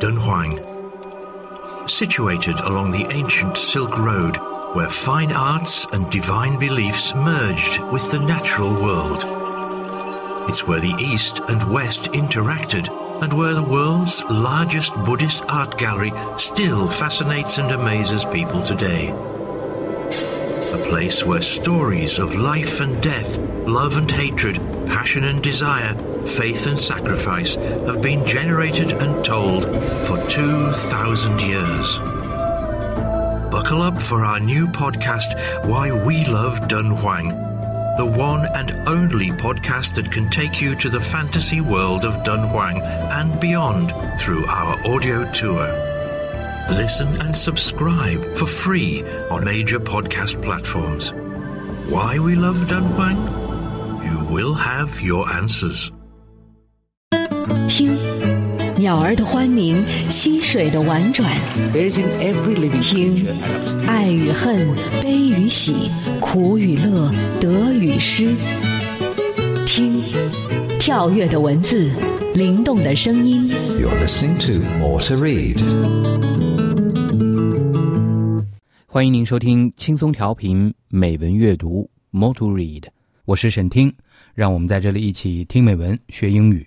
Dunhuang. Situated along the ancient Silk Road, where fine arts and divine beliefs merged with the natural world. It's where the East and West interacted and where the world's largest Buddhist art gallery still fascinates and amazes people today. A place where stories of life and death, love and hatred, passion and desire, faith and sacrifice have been generated and told for 2,000 years. Buckle up for our new podcast, Why We Love Dunhuang, the one and only podcast that can take you to the fantasy world of Dunhuang and beyond through our audio tour. Listen and subscribe for free on major podcast platforms. Why we love Dunhuang? You will have your answers. 听鸟儿的欢鸣，溪水的婉转，听爱与恨，悲与喜，苦与乐，得与失。听跳跃的文字，灵动的声音。you're listening to motor read 欢迎您收听轻松调频美文阅读 motor read 我是沈听，让我们在这里一起听美文学英语。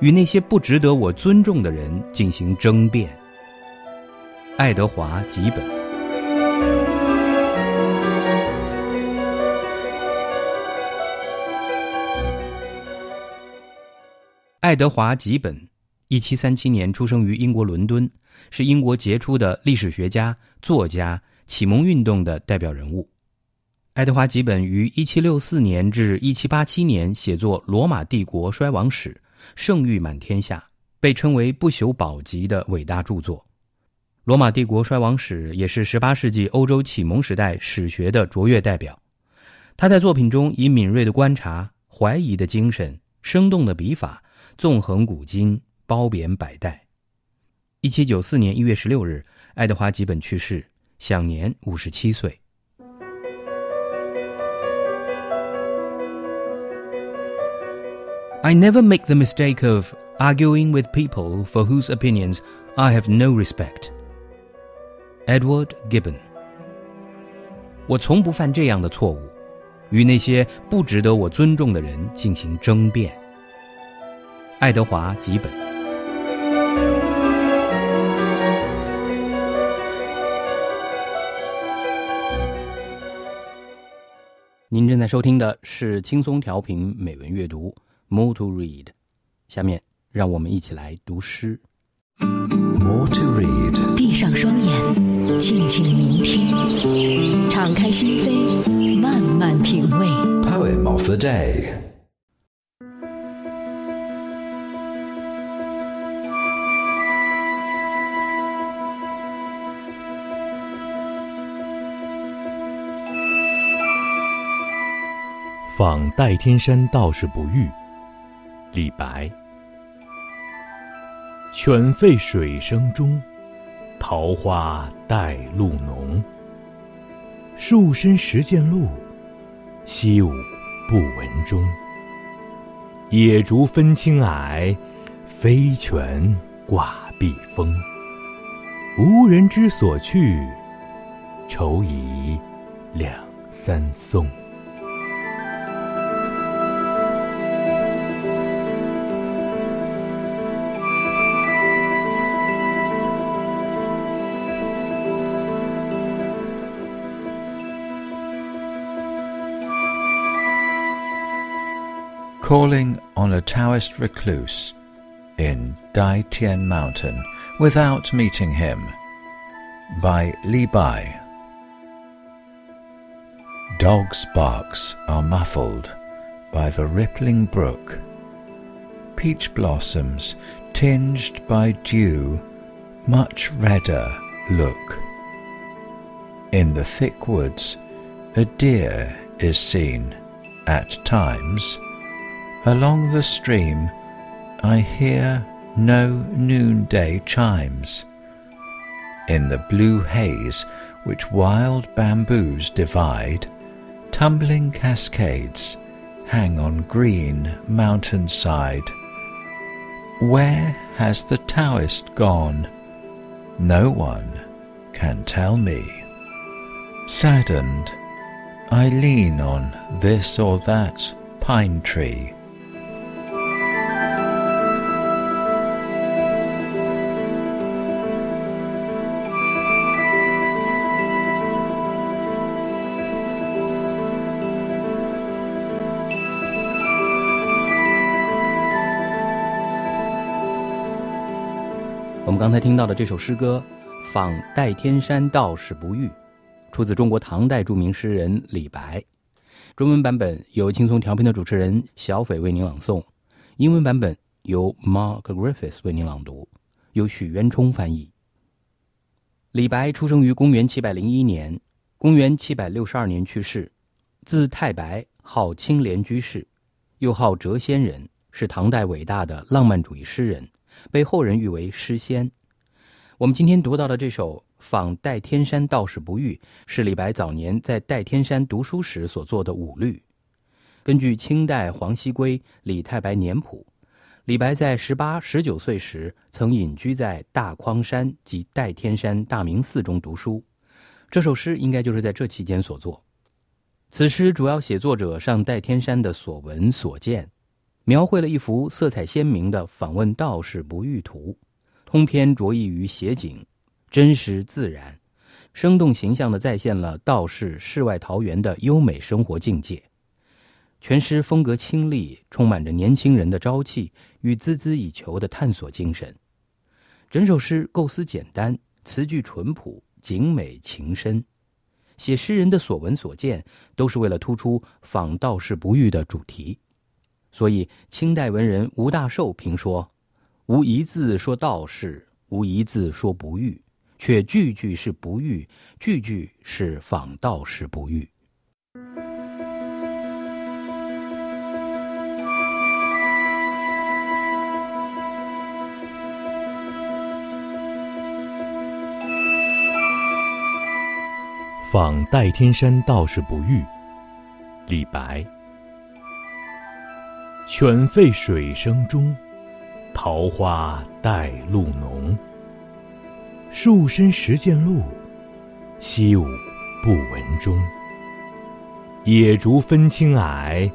与那些不值得我尊重的人进行争辩。爱德华·吉本。爱德华·吉本，一七三七年出生于英国伦敦，是英国杰出的历史学家、作家、启蒙运动的代表人物。爱德华·吉本于一七六四年至一七八七年写作《罗马帝国衰亡史》，盛誉满天下，被称为不朽宝级的伟大著作。《罗马帝国衰亡史》也是18世纪欧洲启蒙时代史学的卓越代表。他在作品中以敏锐的观察、怀疑的精神、生动的笔法。纵横古今，褒贬百代。一七九四年一月十六日，爱德华·吉本去世，享年五十七岁。I never make the mistake of arguing with people for whose opinions I have no respect. Edward Gibbon。我从不犯这样的错误，与那些不值得我尊重的人进行争辩。爱德华·吉本。您正在收听的是轻松调频美文阅读 More to Read，下面让我们一起来读诗。More to Read. 闭上双眼，静静聆听，敞开心扉，慢慢品味。Poem of the day. 访戴天山道士不遇。李白。犬吠水声中，桃花带露浓。树深时见鹿，溪午不闻钟。野竹分青矮，飞泉挂碧峰。无人知所去，愁倚两三松。Calling on a Taoist recluse in Dai Tian Mountain without meeting him by Li Bai. Dogs' barks are muffled by the rippling brook. Peach blossoms tinged by dew much redder look. In the thick woods, a deer is seen at times. Along the stream, I hear no noonday chimes. In the blue haze which wild bamboos divide, tumbling cascades hang on green mountainside. Where has the Taoist gone? No one can tell me. Saddened, I lean on this or that pine tree. 刚才听到的这首诗歌《访代天山道士不遇》，出自中国唐代著名诗人李白。中文版本由轻松调频的主持人小斐为您朗诵，英文版本由 Mark Griffiths 为您朗读，由许渊冲翻译。李白出生于公元701年，公元762年去世，字太白，号青莲居士，又号谪仙人，是唐代伟大的浪漫主义诗人。被后人誉为诗仙。我们今天读到的这首《访代天山道士不遇》，是李白早年在代天山读书时所作的五律。根据清代黄锡圭《李太白年谱》，李白在十八、十九岁时曾隐居在大匡山及代天山大明寺中读书。这首诗应该就是在这期间所作。此诗主要写作者上代天山的所闻所见。描绘了一幅色彩鲜明的访问道士不遇图，通篇着意于写景，真实自然，生动形象地再现了道士世外桃源的优美生活境界。全诗风格清丽，充满着年轻人的朝气与孜孜以求的探索精神。整首诗构思简单，词句淳朴，景美情深，写诗人的所闻所见，都是为了突出访道士不遇的主题。所以，清代文人吴大寿评说：“无一字说道士，无一字说不遇，却句句是不遇，句句是仿道士不遇。”访代天山道士不遇，李白。犬吠水声中，桃花带露浓。树深时见鹿，溪午不闻钟。野竹分青霭，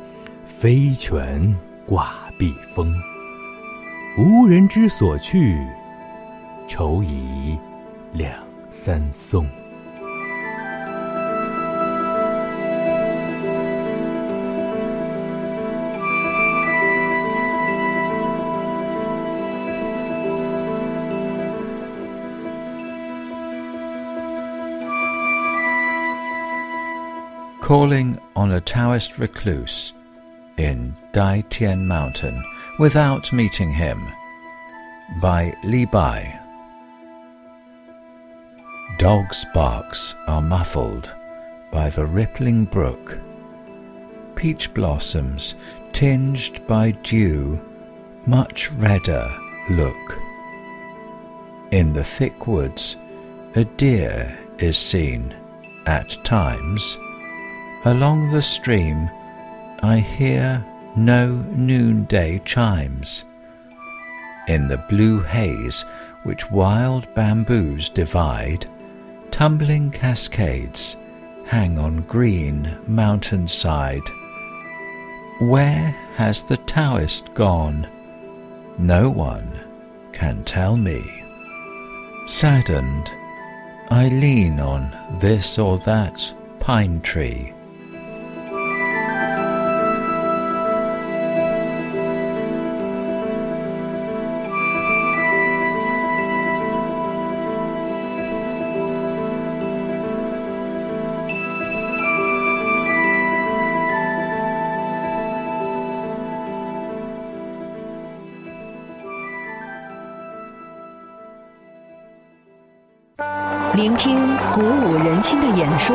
飞泉挂碧峰。无人知所去，愁已两三松。Calling on a Taoist recluse in Dai Tian Mountain without meeting him by Li Bai. Dogs' barks are muffled by the rippling brook. Peach blossoms tinged by dew much redder look. In the thick woods a deer is seen at times Along the stream I hear no noonday chimes. In the blue haze which wild bamboos divide, tumbling cascades hang on green mountainside. Where has the Taoist gone? No one can tell me. Saddened, I lean on this or that pine tree 聆听鼓舞人心的演说，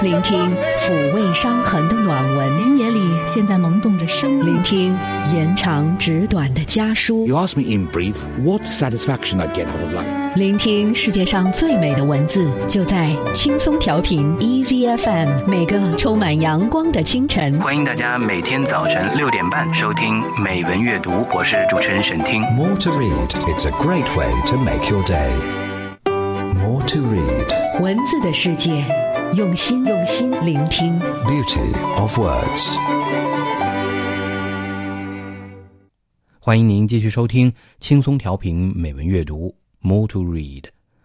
聆听抚慰伤痕的暖文，原野里现在萌动着生命。聆听延长纸短的家书。You ask me in brief what satisfaction I get out of life. 聆听世界上最美的文字，就在轻松调频 Easy FM，每个充满阳光的清晨。欢迎大家每天早晨六点半收听美文阅读，我是主持人沈听。More to read. It's a great way to make your day. 文字的世界，用心用心聆听。Beauty of words. 欢迎您继续收听轻松调频美文阅读 More to Read，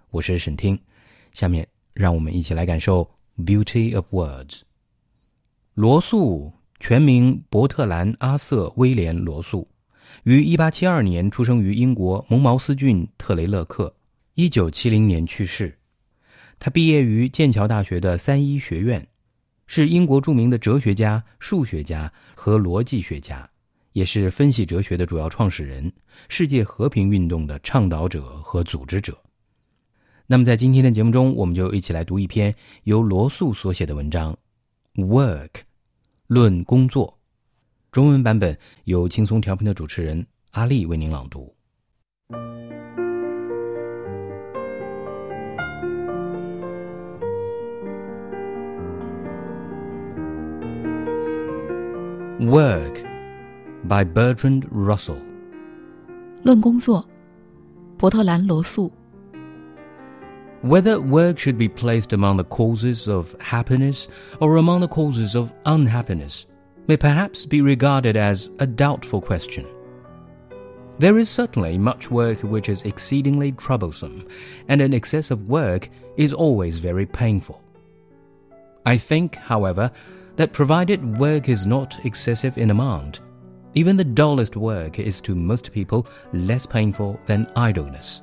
我是沈听。下面让我们一起来感受 Beauty of Words。罗素全名伯特兰·阿瑟·威廉·罗素，于1872年出生于英国蒙茅斯郡特雷勒克，1970年去世。他毕业于剑桥大学的三一学院，是英国著名的哲学家、数学家和逻辑学家。也是分析哲学的主要创始人，世界和平运动的倡导者和组织者。那么，在今天的节目中，我们就一起来读一篇由罗素所写的文章《Work》，论工作。中文版本由轻松调频的主持人阿丽为您朗读。Work by Bertrand Russell. 论工作，伯特兰·罗素。 Whether work should be placed among the causes of happiness or among the causes of unhappiness may perhaps be regarded as a doubtful question. There is certainly much work which is exceedingly troublesome, and an excess of work is always very painful. I think, however, that provided work is not excessive in amount, even the dullest work is to most people less painful than idleness.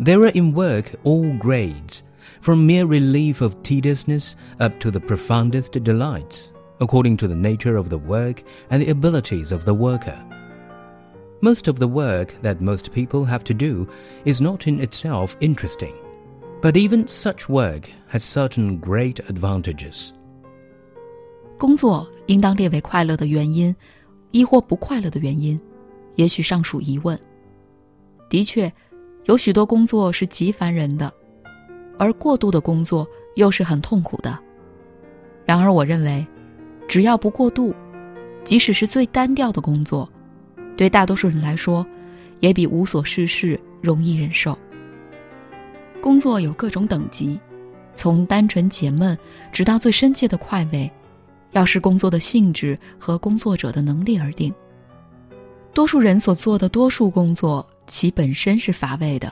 There are in work all grades, from mere relief of tediousness up to the profoundest delights, according to the nature of the work and the abilities of the worker. Most of the work that most people have to do is not in itself interesting, but even such work has certain great advantages. 工作应当列为快乐的原因，亦或不快乐的原因，也许尚属疑问。的确，有许多工作是极烦人的，而过度的工作又是很痛苦的。然而，我认为，只要不过度，即使是最单调的工作，对大多数人来说，也比无所事事容易忍受。工作有各种等级，从单纯解闷，直到最深切的快慰。要视工作的性质和工作者的能力而定。多数人所做的多数工作，其本身是乏味的，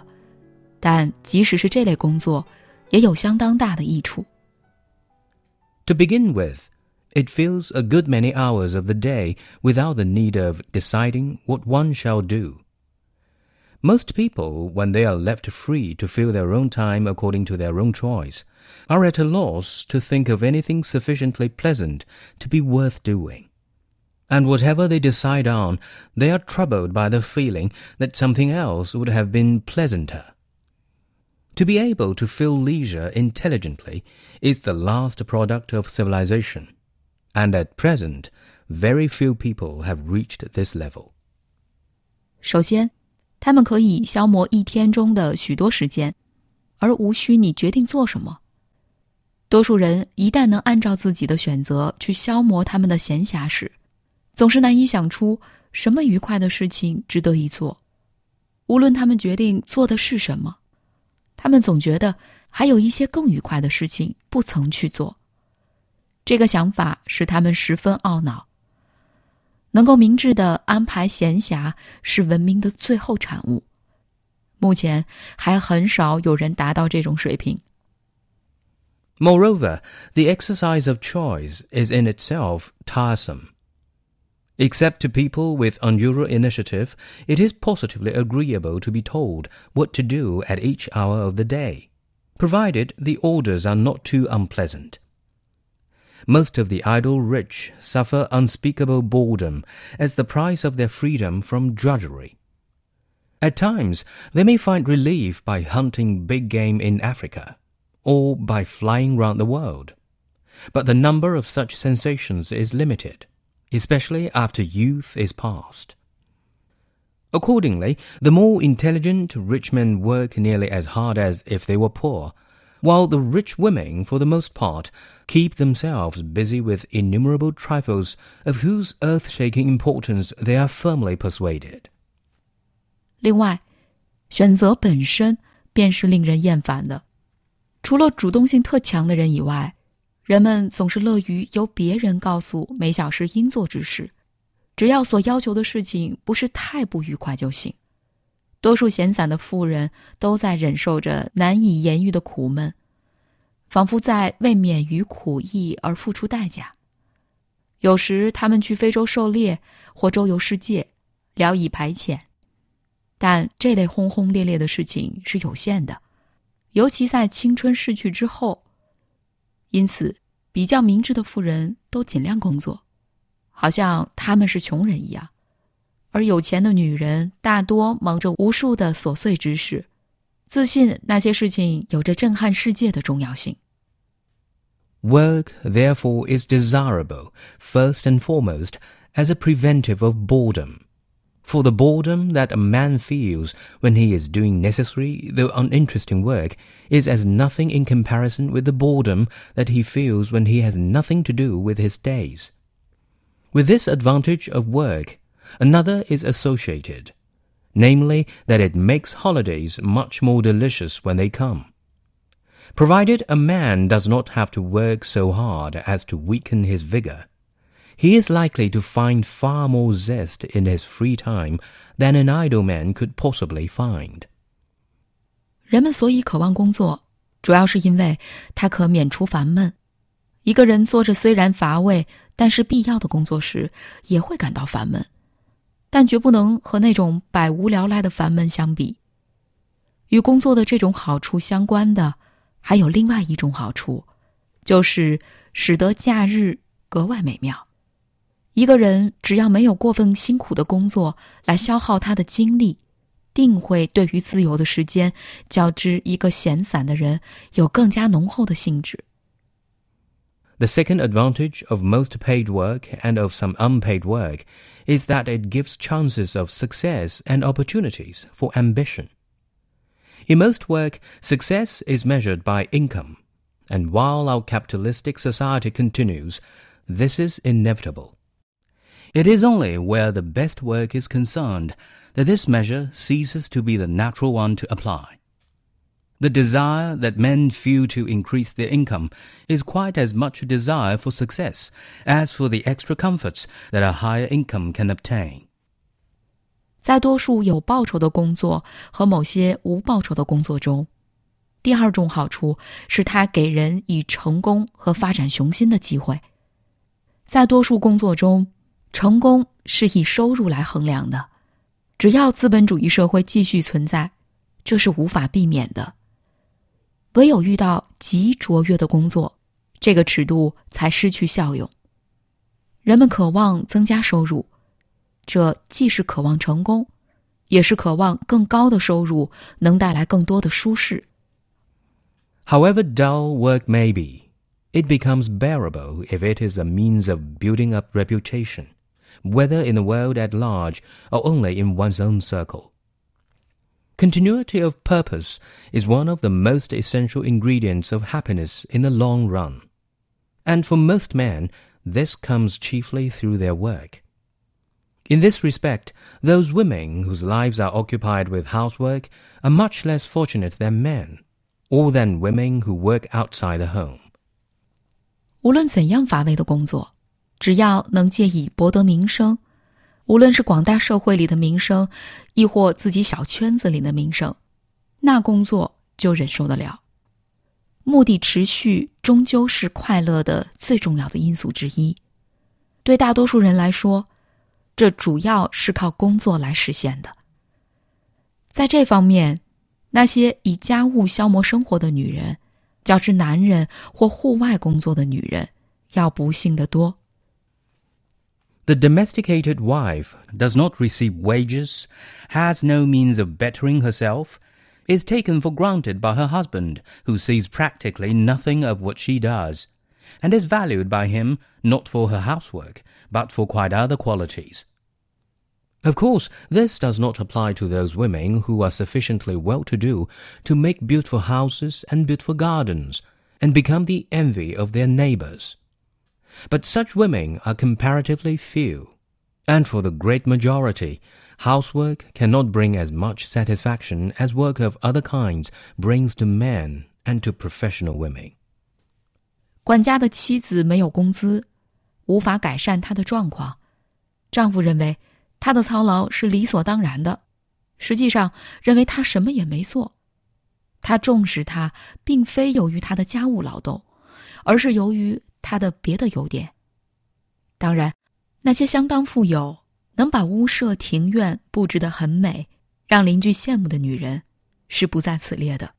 但即使是这类工作，也有相当大的益处。 To begin with, it fills a good many hours of the day without the need of deciding what one shall do. Most people, when they are left free to fill their own time according to their own choice, are at a loss to think of anything sufficiently pleasant to be worth doing. And whatever they decide on, they are troubled by the feeling that something else would have been pleasanter. To be able to fill leisure intelligently is the last product of civilization, and at present, very few people have reached this level. 首先，他们可以消磨一天中的许多时间，而无需你决定做什么。 多数人一旦能按照自己的选择去消磨他们的闲暇时，总是难以想出什么愉快的事情值得一做。无论他们决定做的是什么，他们总觉得还有一些更愉快的事情不曾去做。这个想法使他们十分懊恼。能够明智的安排闲暇是文明的最后产物。目前还很少有人达到这种水平。Moreover, the exercise of choice is in itself tiresome. Except to people with unusual initiative, it is positively agreeable to be told what to do at each hour of the day, provided the orders are not too unpleasant. Most of the idle rich suffer unspeakable boredom as the price of their freedom from drudgery. At times, they may find relief by hunting big game in Africa, or by flying round the world. But the number of such sensations is limited, especially after youth is past. Accordingly, the more intelligent rich men work nearly as hard as if they were poor, while the rich women, for the most part, keep themselves busy with innumerable trifles of whose earth-shaking importance they are firmly persuaded. 另外，选择本身便是令人厌烦的。 除了主动性特强的人以外，人们总是乐于由别人告诉每小时应做之事，只要所要求的事情不是太不愉快就行。多数闲散的富人都在忍受着难以言喻的苦闷，仿佛在为免于苦役而付出代价。有时他们去非洲狩猎或周游世界，聊以排遣。但这类轰轰烈烈的事情是有限的，尤其在青春逝去之后。因此，比较明智的妇人都尽量工作，好像他们是穷人一样。而有钱的女人大多忙着无数的琐碎之事，自信那些事情有着震撼世界的重要性。Work, therefore, is desirable first and foremost as a preventive of boredom. For the boredom that a man feels when he is doing necessary though uninteresting work is as nothing in comparison with the boredom that he feels when he has nothing to do with his days. With this advantage of work, another is associated, namely that it makes holidays much more delicious when they come. Provided a man does not have to work so hard as to weaken his vigor, he is likely to find far more zest in his free time than an idle man could possibly find. 人们所以渴望工作，主要是因为它可免除烦闷。一个人做着虽然乏味但是必要的工作时，也会感到烦闷，但绝不能和那种百无聊赖的烦闷相比。与工作的这种好处相关的，还有另外一种好处，就是使得假日格外美妙。一个人只要没有过分辛苦的工作来消耗他的精力，定会对于自由的时间，较之一个闲散的人有更加浓厚的兴致。The second advantage of most paid work and of some unpaid work is that it gives chances of success and opportunities for ambition. In most work, success is measured by income, and while our capitalistic society continues, this is inevitable. It is only where the best work is concerned that this measure ceases to be the natural one to apply. The desire that men feel to increase their income is quite as much a desire for success as for the extra comforts that a higher income can obtain. 在多数有报酬的工作和某些无报酬的工作中，第二种好处是它给人以成功和发展雄心的机会。在多数工作中， 成功是以收入来衡量的，只要资本主义社会继续存在，这是无法避免的。唯有遇到极卓越的工作，这个尺度才失去效用。人们渴望增加收入，这既是渴望成功，也是渴望更高的收入能带来更多的舒适。However dull work may be, it becomes bearable if it is a means of building up reputation whether in the world at large or only in one's own circle. Continuity of purpose is one of the most essential ingredients of happiness in the long run. And for most men, this comes chiefly through their work. In this respect, those women whose lives are occupied with housework are much less fortunate than men, or than women who work outside the home. 无论怎样乏味的工作， 只要能借以博得名声，无论是广大社会里的名声，亦或自己小圈子里的名声，那工作就忍受得了。目的持续终究是快乐的最重要的因素之一。对大多数人来说，这主要是靠工作来实现的。在这方面，那些以家务消磨生活的女人，较之男人或户外工作的女人，要不幸得多。The domesticated wife does not receive wages, has no means of bettering herself, is taken for granted by her husband, who sees practically nothing of what she does, and is valued by him not for her housework, but for quite other qualities. Of course, this does not apply to those women who are sufficiently well to do to make beautiful houses and beautiful gardens, and become the envy of their neighbors. But such women are comparatively few, and for the great majority, housework cannot bring as much satisfaction as work of other kinds brings to men and to professional women. 管家的妻子没有工资，无法改善她的状况。丈夫认为她的操劳是理所当然的，实际上认为她什么也没做。他重视她，并非由于她的家务劳动，而是由于 她的别的优点。当然，那些相当富有、能把屋舍庭院布置得很美，让邻居羡慕的女人，是不在此列的。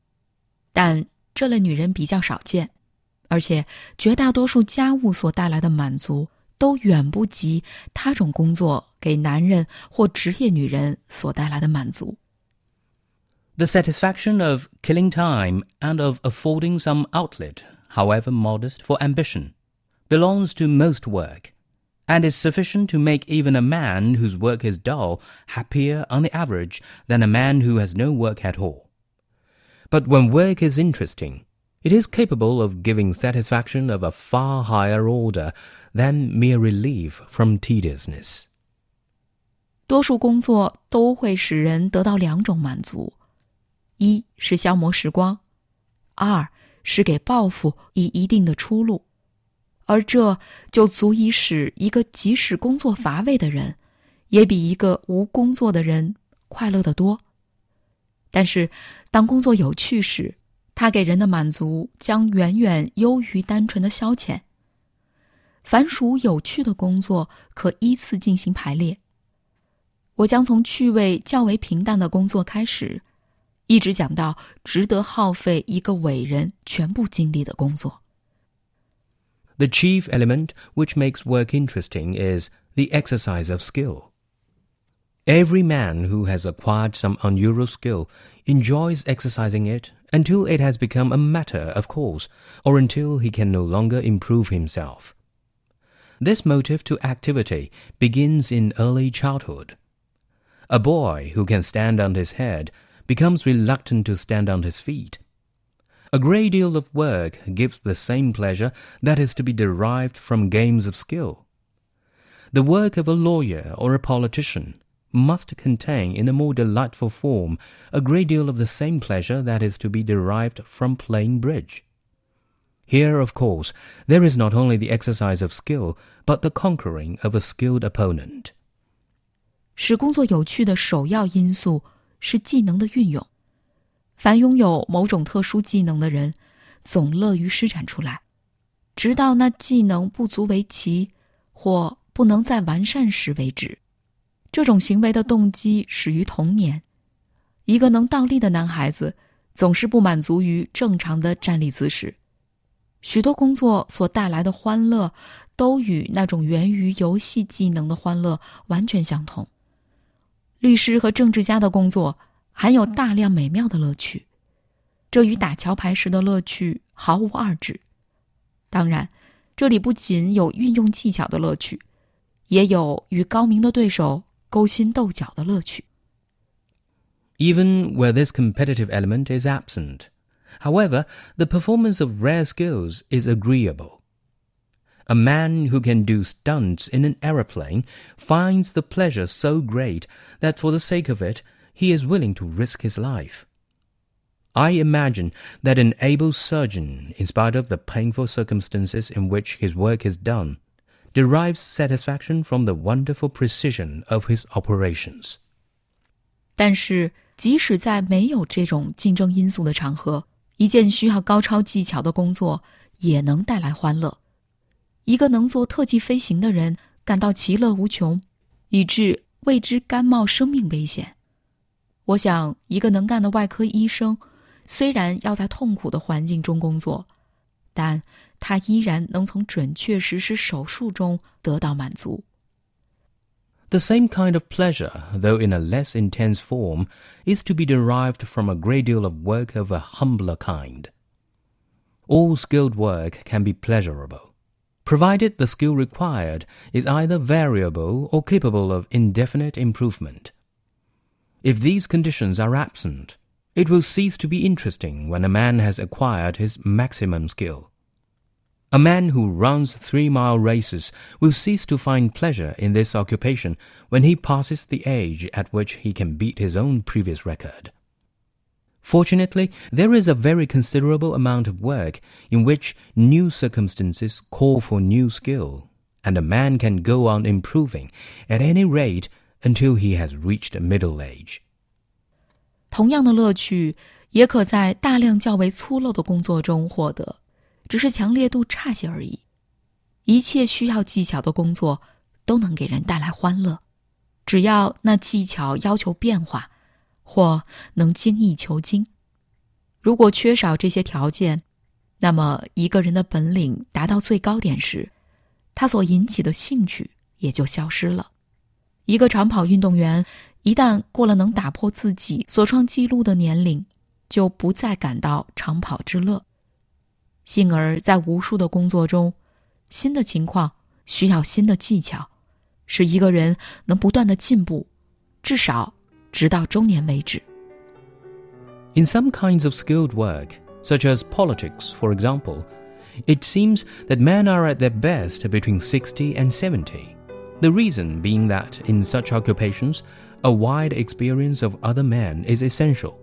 但这类女人比较少见，而且绝大多数家务所带来的满足，都远不及他种工作给男人或职业女人所带来的满足。The satisfaction of killing time and of affording some outlet, however modest, for ambition, belongs to most work, and is sufficient to make even a man whose work is dull happier on the average than a man who has no work at all. But when work is interesting, it is capable of giving satisfaction of a far higher order than mere relief from tediousness. 多数工作都会使人得到两种满足。一是消磨时光，二 是给报复以一定的出路，而这就足以使一个即使工作乏味的人，也比一个无工作的人快乐得多。但是，当工作有趣时，它给人的满足将远远优于单纯的消遣。凡属有趣的工作，可依次进行排列。我将从趣味较为平淡的工作开始。一直讲到值得耗费一个伟人全部精力的工作。The chief element which makes work interesting is the exercise of skill. Every man who has acquired some unusual skill enjoys exercising it until it has become a matter of course, or until he can no longer improve himself. This motive to activity begins in early childhood. A boy who can stand on his head becomes reluctant to stand on his feet. A great deal of work gives the same pleasure that is to be derived from games of skill. The work of a lawyer or a politician must contain in a more delightful form a great deal of the same pleasure that is to be derived from playing bridge. Here, of course, there is not only the exercise of skill, but the conquering of a skilled opponent. 使工作有趣的首要因素 是技能的运用。凡拥有某种特殊技能的人，总乐于施展出来，直到那技能不足为奇或不能再完善时为止。这种行为的动机始于童年。一个能倒立的男孩子总是不满足于正常的站立姿势。许多工作所带来的欢乐，都与那种源于游戏技能的欢乐完全相同。律师和政治家的工作含有大量美妙的乐趣，这与打桥牌时的乐趣毫无二致。当然，这里不仅有运用技巧的乐趣，也有与高明的对手勾心斗角的乐趣。Even where this competitive element is absent, however, the performance of rare skills is agreeable. A man who can do stunts in an aeroplane finds the pleasure so great that for the sake of it he is willing to risk his life. I imagine that an able surgeon, in spite of the painful circumstances in which his work is done, derives satisfaction from the wonderful precision of his operations. 但是，即使在没有这种竞争因素的场合，一件需要高超技巧的工作也能带来欢乐。 一个能做特技飞行的人感到其乐无穷，以致为之甘冒生命危险。我想，一个能干的外科医生，虽然要在痛苦的环境中工作，但他依然能从准确实施手术中得到满足。 The same kind of pleasure, though in a less intense form, is to be derived from a great deal of work of a humbler kind. All skilled work can be pleasurable, provided the skill required is either variable or capable of indefinite improvement. If these conditions are absent, it will cease to be interesting when a man has acquired his maximum skill. A man who runs three mile races will cease to find pleasure in this occupation when he passes the age at which he can beat his own previous record. Fortunately, there is a very considerable amount of work in which new circumstances call for new skill, and a man can go on improving at any rate until he has reached middle age. 同样的乐趣也可在大量较为粗陋的工作中获得，只是强烈度差些而已。一切需要技巧的工作都能给人带来欢乐，只要那技巧要求变化， 或能精益求精。如果缺少这些条件，那么一个人的本领达到最高点时，他所引起的兴趣也就消失了。一个长跑运动员一旦过了能打破自己所创纪录的年龄，就不再感到长跑之乐。幸而在无数的工作中，新的情况需要新的技巧，使一个人能不断的进步，至少直到中年为止。In some kinds of skilled work, such as politics, for example, it seems that men are at their best between 60 and 70. The reason being that in such occupations, a wide experience of other men is essential.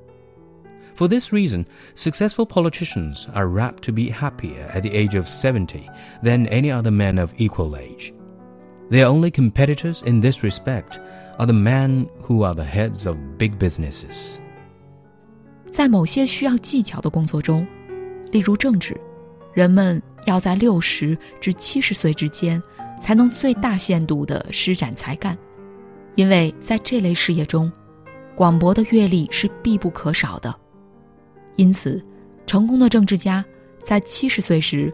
For this reason, successful politicians are apt to be happier at the age of 70 than any other men of equal age. Their only competitors in this respect are the men who are the heads of big businesses. 在某些需要技巧的工作中，例如政治，人们要在六十至七十岁之间才能最大限度地施展才干，因为在这类事业中，广博的阅历是必不可少的。因此，成功的政治家在七十岁时，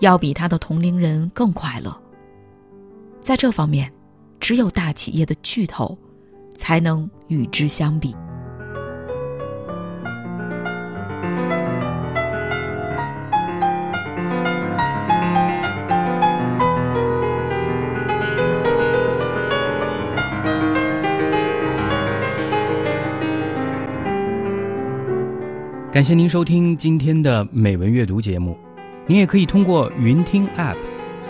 要比他的同龄人更快乐。在这方面，只有大企业的巨头，才能与之相比。感谢您收听今天的美文阅读节目。您也可以通过云听 App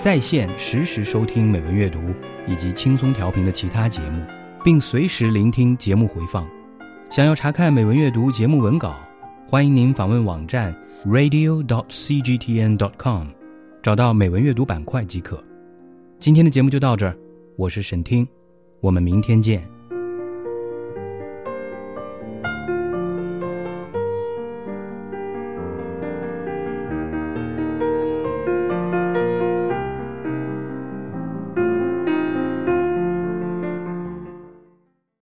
在线实时收听美文阅读以及轻松调频的其他节目，并随时聆听节目回放。想要查看美文阅读节目文稿，欢迎您访问网站 radio.dot.cgtn.dot.com，找到美文阅读板块即可。今天的节目就到这儿，我是沈听，我们明天见。